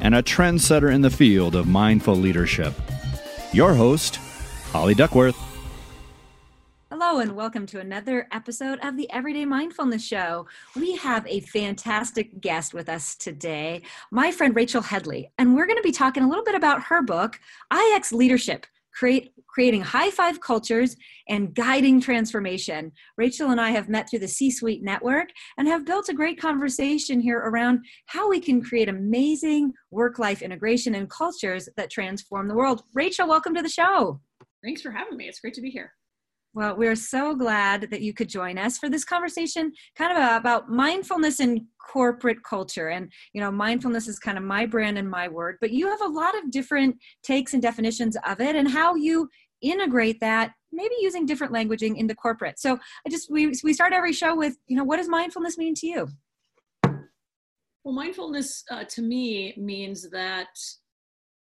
and a trendsetter in the field of mindful leadership. Your host, Holly Duckworth. Hello, and welcome to another episode of the Everyday Mindfulness Show. We have a fantastic guest with us today, my friend Rachel Headley, and we're going to be talking a little bit about her book, IX Leadership Create, Creating High Five Cultures and Guiding Transformation. Rachel and I have met through the C Suite Network and have built a great conversation here around how we can create amazing work life integration and cultures that transform the world. Rachel, welcome to the show. Thanks for having me. It's great to be here. Well, we're so glad that you could join us for this conversation kind of about mindfulness in corporate culture. And, you know, mindfulness is kind of my brand and my word, but you have a lot of different takes and definitions of it and how you integrate that maybe using different languaging into corporate. So I just, we, we start every show with, you know, what does mindfulness mean to you? Well, mindfulness uh, to me means that,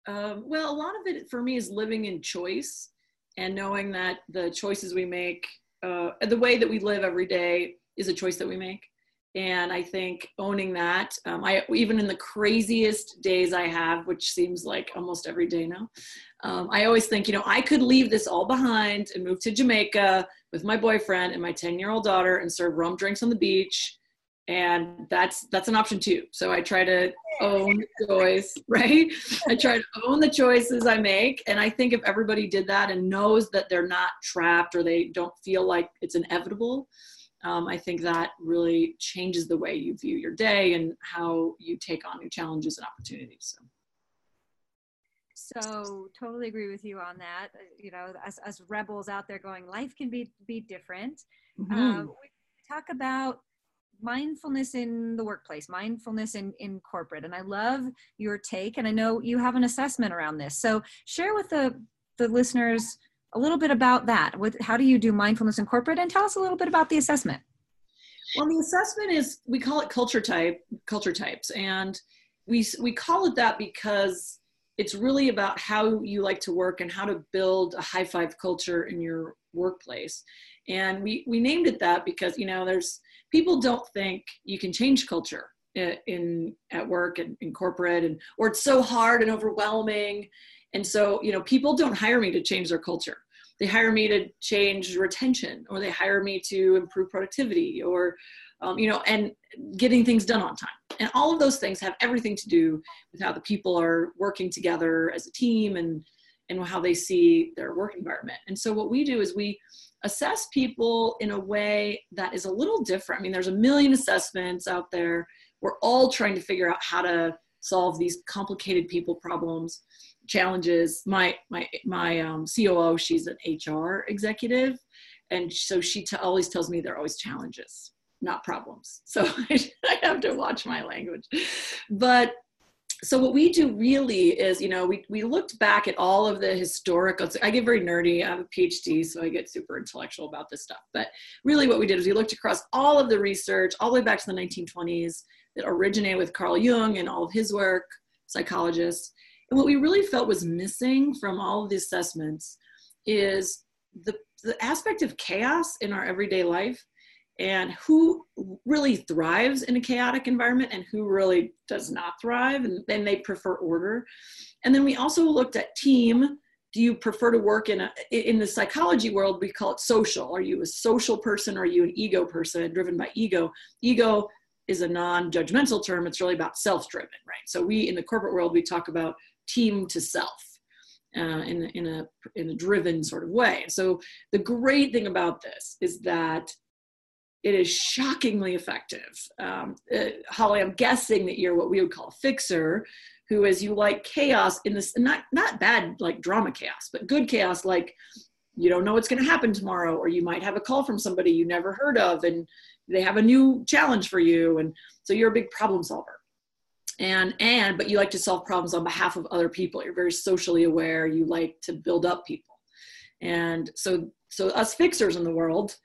um, well, a lot of it for me is living in choice and knowing that the choices we make, uh, the way that we live every day is a choice that we make. And I think owning that, um, I even in the craziest days I have, which seems like almost every day now, um, I always think, you know, I could leave this all behind and move to Jamaica with my boyfriend and my 10 year old daughter and serve rum drinks on the beach and that's that's an option too. So i try to own the choice right? I try to own the choices i make. And i think if everybody did that and knows that they're not trapped or they don't feel like it's inevitable um, i think that really changes the way you view your day and how you take on new challenges and opportunities so. So totally agree with you on that. You know as, as rebels out there going life can be be different. Mm-hmm. um, we talk about mindfulness in the workplace mindfulness in in corporate and i love your take and i know you have an assessment around this. So share with the the listeners a little bit about that. With how do you do mindfulness in corporate and tell us a little bit about the assessment. Well the assessment is we call it culture type culture types and we we call it that because it's really about how you like to work and how to build a high five culture in your workplace and we we named it that because you know there's people don't think you can change culture in, in at work and in corporate and or it's so hard and overwhelming. And so you know people don't hire me to change their culture. They hire me to change retention or they hire me to improve productivity or um, you know and getting things done on time. And all of those things have everything to do with how the people are working together as a team and and how they see their work environment. And so what we do is we assess people in a way that is a little different. I mean, there's a million assessments out there. We're all trying to figure out how to solve these complicated people problems, challenges. My my my um, COO, she's an HR executive, and so she t- always tells me there are always challenges, not problems. So I have to watch my language, but so what we do really is you know we, we looked back at all of the historical i get very nerdy i have a phd so i get super intellectual about this stuff. But really what we did is we looked across all of the research all the way back to the 1920s that originated with carl jung and all of his work psychologists. And what we really felt was missing from all of the assessments is the, the aspect of chaos in our everyday life and who really thrives in a chaotic environment and who really does not thrive and then they prefer order. And then we also looked at team. Do you prefer to work in a in the psychology world we call it social. Are you a social person? Or are you an ego person? Driven by ego. Ego is a non-judgmental term. It's really about self-driven right? So we in the corporate world we talk about team to self uh, in, in, a, in a driven sort of way. So the great thing about this is that it is shockingly effective. Um, uh, Holly, I'm guessing that you're what we would call a fixer, who is you like chaos in this not not bad like drama chaos, but good chaos like you don't know what's going to happen tomorrow, or you might have a call from somebody you never heard of, and they have a new challenge for you, and so you're a big problem solver. And and but you like to solve problems on behalf of other people. You're very socially aware. You like to build up people. And so so us fixers in the world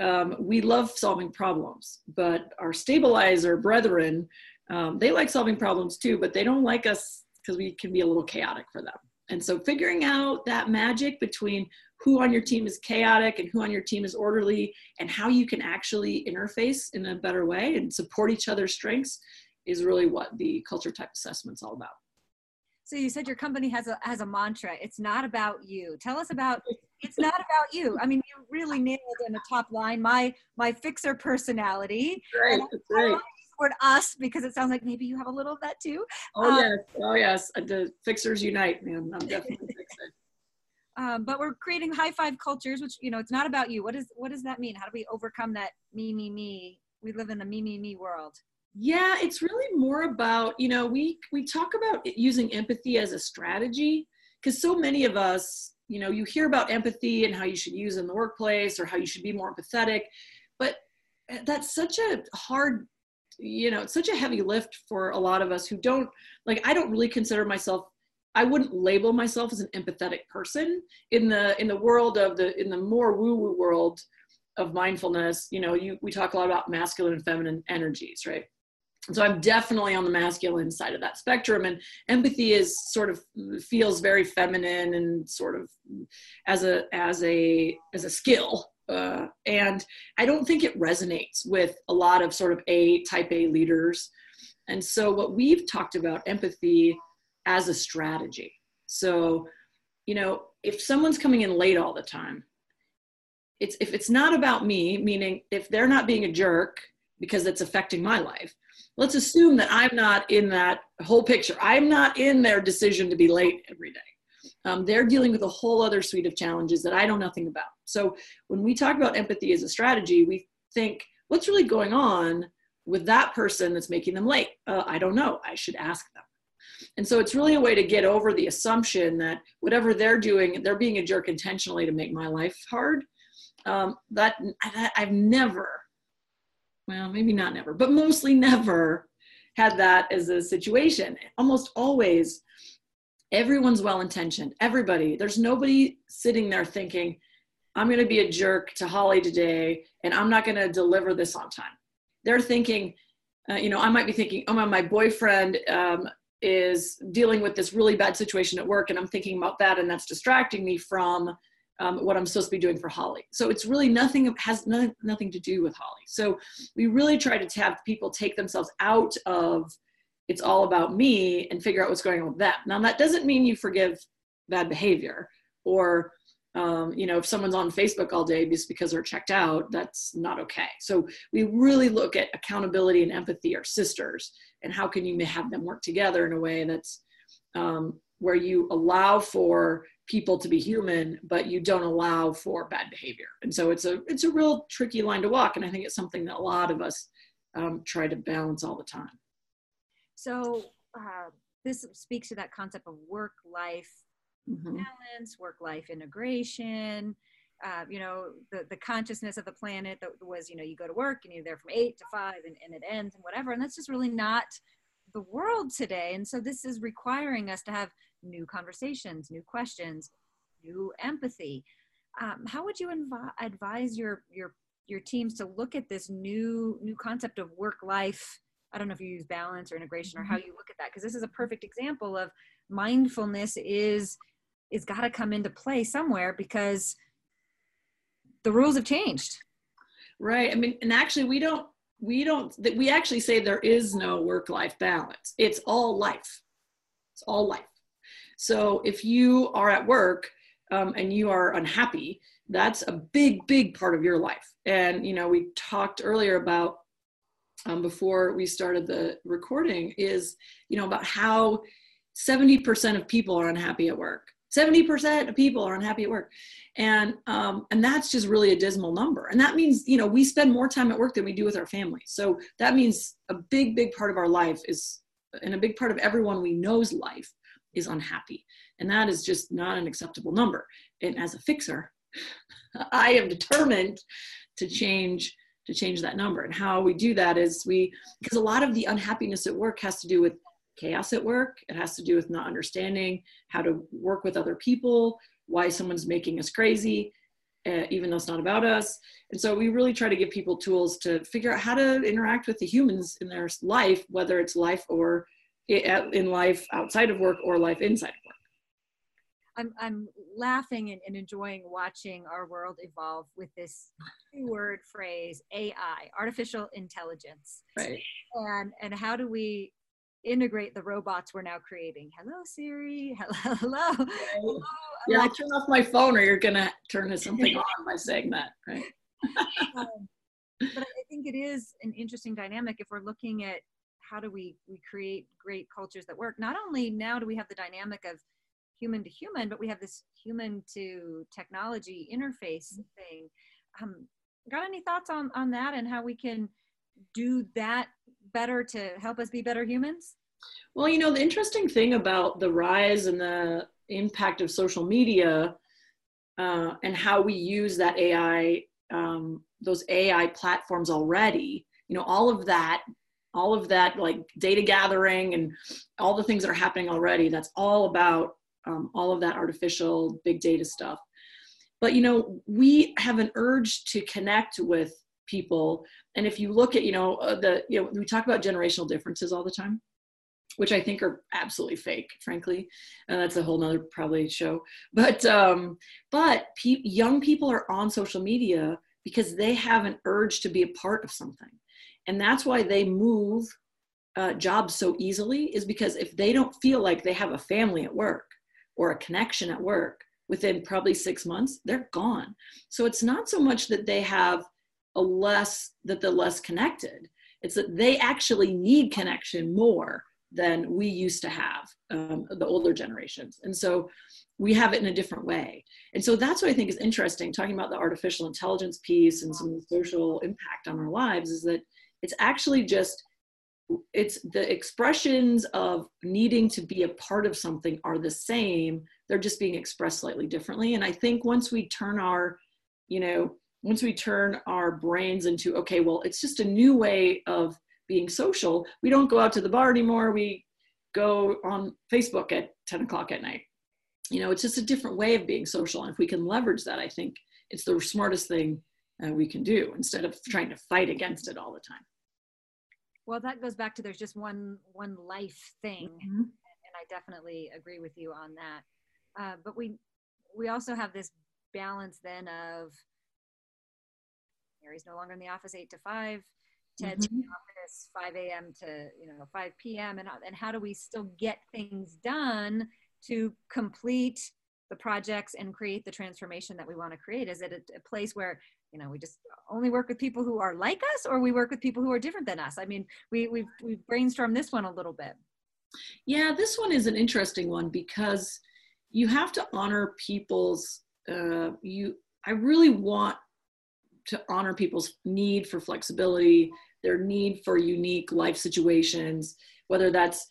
um, we love solving problems but our stabilizer brethren um, they like solving problems too but they don't like us because we can be a little chaotic for them and so figuring out that magic between who on your team is chaotic and who on your team is orderly and how you can actually interface in a better way and support each other's strengths is really what the culture type assessment's all about. So you said your company has a has a mantra. It's not about you. Tell us about it's not about you. I mean, you really nailed in the top line my my fixer personality. Right, right. Word us because it sounds like maybe you have a little of that too. Oh um, yes, oh yes. The fixers unite, man. I'm definitely fixer. Um, but we're creating high five cultures, which you know it's not about you. What is what does that mean? How do we overcome that me me me? We live in a me me me world yeah it's really more about you know we we talk about using empathy as a strategy because so many of us you know you hear about empathy and how you should use in the workplace or how you should be more empathetic but eh, that's such a hard you know it's such a heavy lift for a lot of us who don't like i don't really consider myself i wouldn't label myself as an empathetic person in the in the world of the in the more woo woo world of mindfulness. You know you we talk a lot about masculine and feminine energies right so i'm definitely on the masculine side of that spectrum and empathy is sort of feels very feminine and sort of as a as a as a skill uh, and i don't think it resonates with a lot of sort of a type a leaders. And so what we've talked about empathy as a strategy. So you know if someone's coming in late all the time it's if it's not about me meaning if they're not being a jerk because it's affecting my life let's assume that I'm not in that whole picture. I'm not in their decision to be late every day. Um, they're dealing with a whole other suite of challenges that I know nothing about. So when we talk about empathy as a strategy, we think, what's really going on with that person that's making them late? Uh, I don't know. I should ask them. And so it's really a way to get over the assumption that whatever they're doing, they're being a jerk intentionally to make my life hard. Um, that, that I've never well, maybe not never, but mostly never had that as a situation. Almost always, everyone's well intentioned. Everybody, there's nobody sitting there thinking, I'm going to be a jerk to Holly today and I'm not going to deliver this on time. They're thinking, uh, you know, I might be thinking, oh, my, my boyfriend um, is dealing with this really bad situation at work and I'm thinking about that and that's distracting me from um, what I'm supposed to be doing for Holly. So it's really nothing has no, nothing to do with Holly. So we really try to have people take themselves out of it's all about me and figure out what's going on with them. Now that doesn't mean you forgive bad behavior or um, you know if someone's on Facebook all day just because they're checked out, that's not okay. So we really look at accountability and empathy are sisters and how can you have them work together in a way that's um, where you allow for people to be human but you don't allow for bad behavior. And so it's a it's a real tricky line to walk. And i think it's something that a lot of us um, try to balance all the time. So uh, this speaks to that concept of work life mm-hmm. balance work life integration. Uh, you know the, the consciousness of the planet that was you know you go to work and you're there from eight to five and, and it ends and whatever. And that's just really not the world today. And so this is requiring us to have new conversations, new questions, new empathy. Um, how would you inv- advise your your your teams to look at this new new concept of work life? I don't know if you use balance or integration or how mm-hmm. you look at that because this is a perfect example of mindfulness is is got to come into play somewhere because the rules have changed. Right. I mean, and actually, we don't we don't we actually say there is no work life balance. It's all life. It's all life. So if you are at work um, and you are unhappy, that's a big, big part of your life. And, you know, we talked earlier about um, before we started the recording is, you know, about how 70% of people are unhappy at work. 70% of people are unhappy at work. And um, and that's just really a dismal number. And that means you know we spend more time at work than we do with our families so that means a big big part of our life is and a big part of everyone we know's life is unhappy and that is just not an acceptable number and as a fixer i am determined to change to change that number and how we do that is we because a lot of the unhappiness at work has to do with chaos at work. It has to do with not understanding how to work with other people, why someone's making us crazy, uh, even though it's not about us. And so we really try to give people tools to figure out how to interact with the humans in their life, whether it's life or in life outside of work or life inside of work. I'm, I'm laughing and, and enjoying watching our world evolve with this word phrase AI, artificial intelligence. Right. And, and how do we integrate the robots we're now creating. Hello, Siri. Hello. Hello. hello. Yeah, I turn off my phone or you're going to turn something on by saying that, right? um, but I think it is an interesting dynamic if we're looking at how do we, we create great cultures that work. Not only now do we have the dynamic of human to human, but we have this human to technology interface mm-hmm. thing. Um, got any thoughts on, on that and how we can do that better to help us be better humans? Well, you know, the interesting thing about the rise and the impact of social media uh, and how we use that AI, um, those AI platforms already, you know, all of that, all of that like data gathering and all the things that are happening already, that's all about um, all of that artificial big data stuff. But, you know, we have an urge to connect with people. And if you look at you know uh, the you know we talk about generational differences all the time which i think are absolutely fake frankly. And that's a whole nother probably show. But um but pe- young people are on social media because they have an urge to be a part of something and that's why they move uh, jobs so easily is because if they don't feel like they have a family at work or a connection at work within probably six months they're gone. So it's not so much that they have a less that they're less connected. It's that they actually need connection more than we used to have um, the older generations. And so we have it in a different way. And so that's what i think is interesting talking about the artificial intelligence piece and some of the social impact on our lives is that it's actually just it's the expressions of needing to be a part of something are the same. They're just being expressed slightly differently. And i think once we turn our you know once we turn our brains into okay well it's just a new way of being social we don't go out to the bar anymore. We go on facebook at 10 o'clock at night. You know it's just a different way of being social. And if we can leverage that i think it's the smartest thing uh, we can do instead of trying to fight against it all the time well that goes back to there's just one one life thing mm-hmm. and i definitely agree with you on that uh, but we we also have this balance then of Mary's no longer in the office eight to five, Ted mm-hmm. to the office 5 a.m. to you know 5 p.m. and and how do we still get things done to complete the projects and create the transformation that we want to create? Is it a, a place where you know we just only work with people who are like us, or we work with people who are different than us? I mean, we we've we've brainstormed this one a little bit. Yeah, this one is an interesting one because you have to honor people's uh, you i really want to honor people's need for flexibility, their need for unique life situations, whether that's,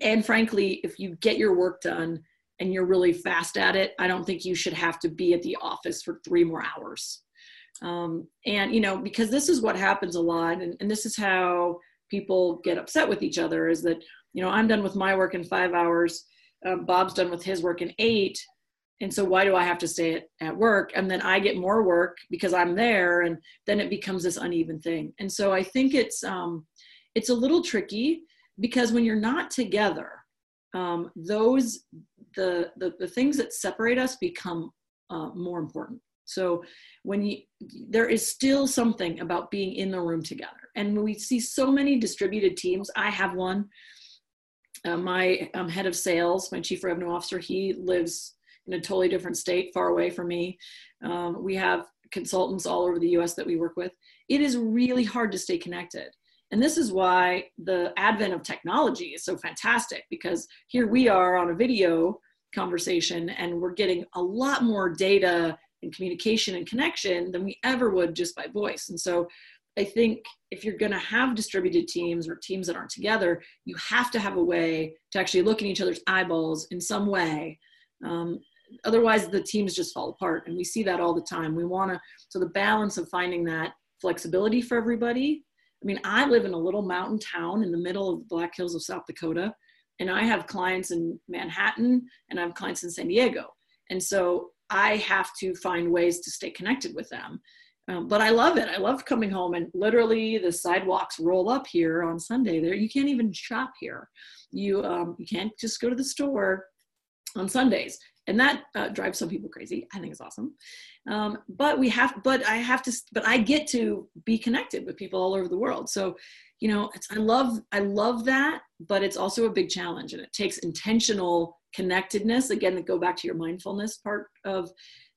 and frankly, if you get your work done and you're really fast at it, I don't think you should have to be at the office for three more hours. Um, and, you know, because this is what happens a lot, and, and this is how people get upset with each other is that, you know, I'm done with my work in five hours. Um, Bob's done with his work in eight and so why do i have to stay at, at work and then i get more work because i'm there and then it becomes this uneven thing and so i think it's um it's a little tricky because when you're not together um, those the, the the things that separate us become uh, more important so when you there is still something about being in the room together and when we see so many distributed teams i have one uh, my um, head of sales my chief revenue officer he lives in a totally different state, far away from me. Um, we have consultants all over the US that we work with. It is really hard to stay connected. And this is why the advent of technology is so fantastic because here we are on a video conversation and we're getting a lot more data and communication and connection than we ever would just by voice. And so I think if you're going to have distributed teams or teams that aren't together, you have to have a way to actually look in each other's eyeballs in some way. Um, otherwise, the teams just fall apart. And we see that all the time. We want to, so the balance of finding that flexibility for everybody. I mean, I live in a little mountain town in the middle of the Black Hills of South Dakota, and I have clients in Manhattan and I have clients in San Diego. And so I have to find ways to stay connected with them. Um, but I love it. I love coming home and literally the sidewalks roll up here on Sunday. There, you can't even shop here. You um, you can't just go to the store on Sundays, and that uh, drives some people crazy. I think it's awesome. Um, but we have, but I have to, but I get to be connected with people all over the world. So, you know, it's I love I love that, but it's also a big challenge, and it takes intentional connectedness. Again, to go back to your mindfulness part of,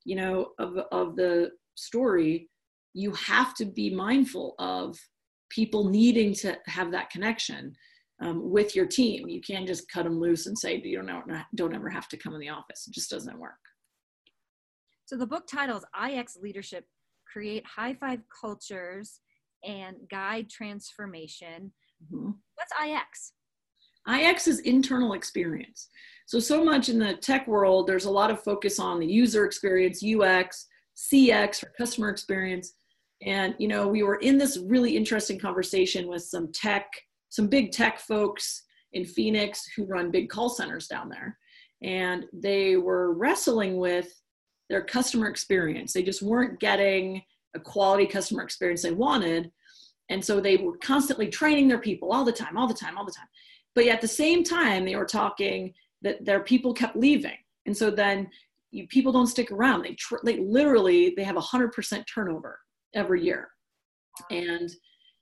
you know, of of the story you have to be mindful of people needing to have that connection um, with your team. You can't just cut them loose and say, you don't, don't ever have to come in the office. It just doesn't work. So the book titles IX Leadership Create High Five Cultures and Guide Transformation. Mm-hmm. What's IX? IX is internal experience. So, so much in the tech world, there's a lot of focus on the user experience, UX, CX, or customer experience. And, you know, we were in this really interesting conversation with some tech, some big tech folks in Phoenix who run big call centers down there. And they were wrestling with their customer experience. They just weren't getting a quality customer experience they wanted. And so they were constantly training their people all the time, all the time, all the time. But at the same time, they were talking that their people kept leaving. And so then you, people don't stick around. They, tr- they literally, they have a 100% turnover every year. And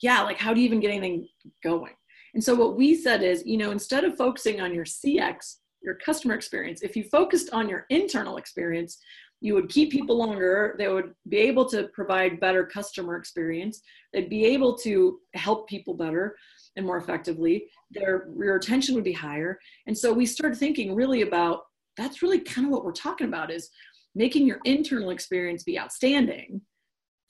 yeah, like how do you even get anything going? And so what we said is, you know, instead of focusing on your CX, your customer experience, if you focused on your internal experience, you would keep people longer. They would be able to provide better customer experience. They'd be able to help people better and more effectively. Their retention would be higher. And so we started thinking really about that's really kind of what we're talking about is making your internal experience be outstanding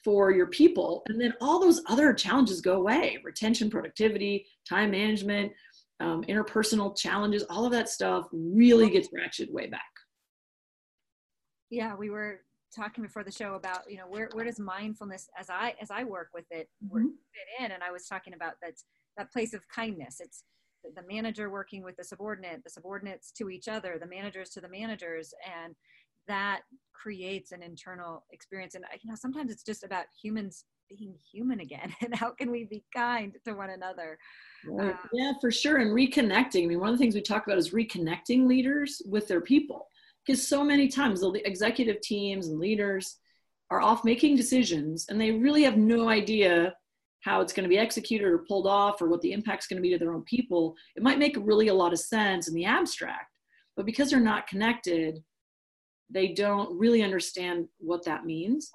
for your people and then all those other challenges go away retention productivity time management um, interpersonal challenges all of that stuff really gets ratcheted way back yeah we were talking before the show about you know where, where does mindfulness as i as i work with it mm-hmm. fit in? And i was talking about that that place of kindness. It's the manager working with the subordinate the subordinates to each other the managers to the managers and that creates an internal experience. And you know sometimes it's just about humans being human again and how can we be kind to one another? Uh, yeah for sure and reconnecting. I mean one of the things we talk about is reconnecting leaders with their people because so many times the executive teams and leaders are off making decisions and they really have no idea how it's going to be executed or pulled off or what the impact's going to be to their own people it might make really a lot of sense in the abstract but because they're not connected they don't really understand what that means.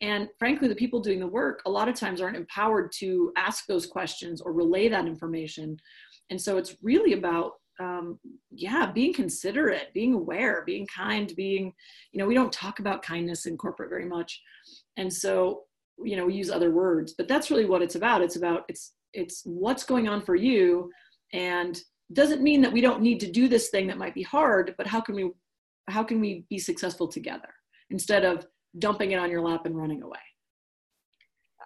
And frankly, the people doing the work a lot of times aren't empowered to ask those questions or relay that information. And so it's really about, um, yeah, being considerate, being aware, being kind, being, you know, we don't talk about kindness in corporate very much. And so, you know, we use other words, but that's really what it's about. It's about, it's, it's what's going on for you. And doesn't mean that we don't need to do this thing that might be hard, but how can we how can we be successful together instead of dumping it on your lap and running away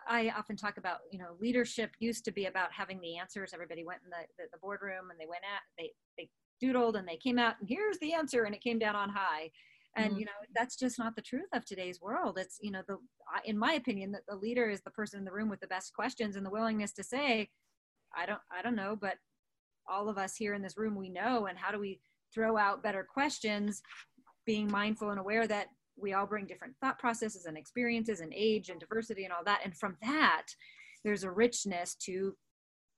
I often talk about, you know, leadership used to be about having the answers. Everybody went in the, the, the, boardroom and they went at, they, they doodled and they came out and here's the answer and it came down on high. And, mm-hmm. you know, that's just not the truth of today's world. It's, you know, the, in my opinion, that the leader is the person in the room with the best questions and the willingness to say, I don't, I don't know, but all of us here in this room, we know. And how do we throw out better questions being mindful and aware that we all bring different thought processes and experiences and age and diversity and all that. And from that, there's a richness to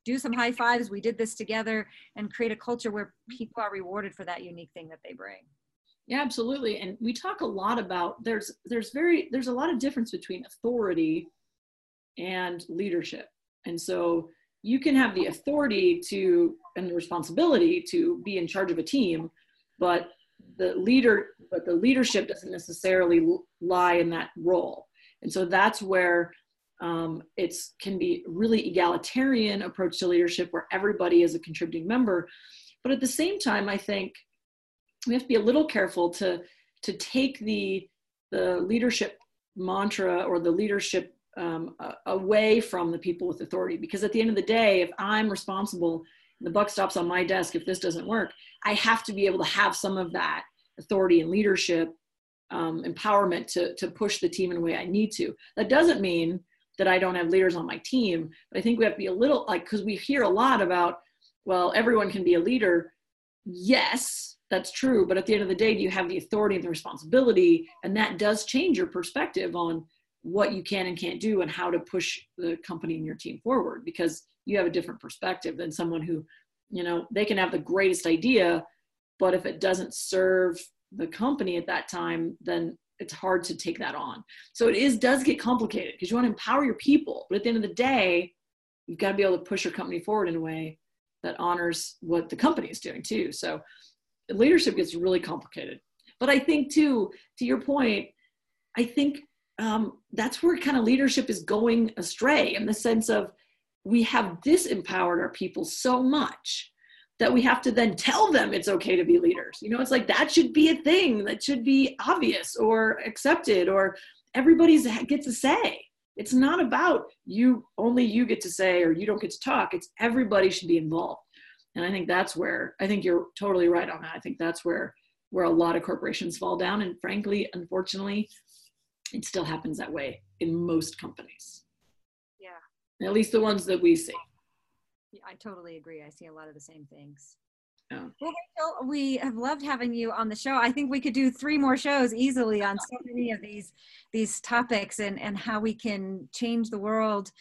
do some high fives. We did this together and create a culture where people are rewarded for that unique thing that they bring. Yeah, absolutely. And we talk a lot about there's there's very there's a lot of difference between authority and leadership. And so you can have the authority to and the responsibility to be in charge of a team, but the leader, but the leadership doesn't necessarily lie in that role. And so that's where um, it's can be really egalitarian approach to leadership where everybody is a contributing member. But at the same time, I think we have to be a little careful to to take the the leadership mantra or the leadership um, away from the people with authority because at the end of the day if i'm responsible the buck stops on my desk if this doesn't work i have to be able to have some of that authority and leadership um, empowerment to, to push the team in a way i need to. That doesn't mean that i don't have leaders on my team but i think we have to be a little like because we hear a lot about well everyone can be a leader. Yes that's true but at the end of the day do you have the authority and the responsibility? And that does change your perspective on what you can and can't do and how to push the company and your team forward because you have a different perspective than someone who you know they can have the greatest idea but if it doesn't serve the company at that time then it's hard to take that on. So it is does get complicated because you want to empower your people but at the end of the day you've got to be able to push your company forward in a way that honors what the company is doing too. So leadership gets really complicated. But i think too to your point i think um, that's where kind of leadership is going astray in the sense of we have disempowered our people so much that we have to then tell them it's okay to be leaders. You know, it's like that should be a thing that should be obvious or accepted or everybody's gets a say. It's not about you only you get to say or you don't get to talk. It's everybody should be involved. And I think that's where I think you're totally right on that. I think that's where where a lot of corporations fall down and frankly unfortunately it still happens that way in most companies. At least the ones that we see. Yeah, I totally agree. I see a lot of the same things. Yeah. Well, Rachel, we have loved having you on the show. I think we could do three more shows easily on so many of these these topics and and how we can change the world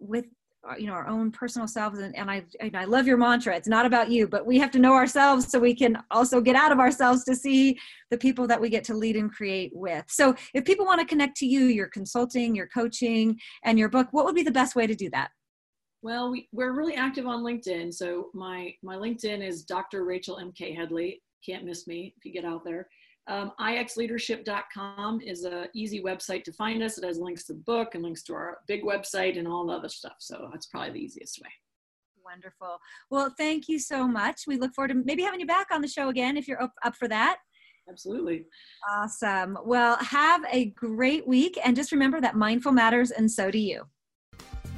with Uh, you know our own personal selves and, and I and I love your mantra. It's not about you but we have to know ourselves so we can also get out of ourselves to see the people that we get to lead and create with. So if people want to connect to you your consulting your coaching and your book what would be the best way to do that? Well we, we're really active on linkedin. So my my linkedin is dr rachel mk headley. Can't miss me if you get out there um, ixleadership.com is an easy website to find us. It has links to the book and links to our big website and all the other stuff. So that's probably the easiest way. Wonderful. Well, thank you so much. We look forward to maybe having you back on the show again if you're up, up for that. Absolutely. Awesome. Well, have a great week. And just remember that mindful matters, and so do you.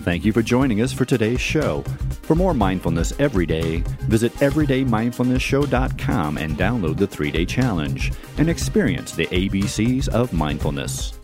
Thank you for joining us for today's show. For more mindfulness every day, visit everydaymindfulnessshow.com and download the three day challenge and experience the ABCs of mindfulness.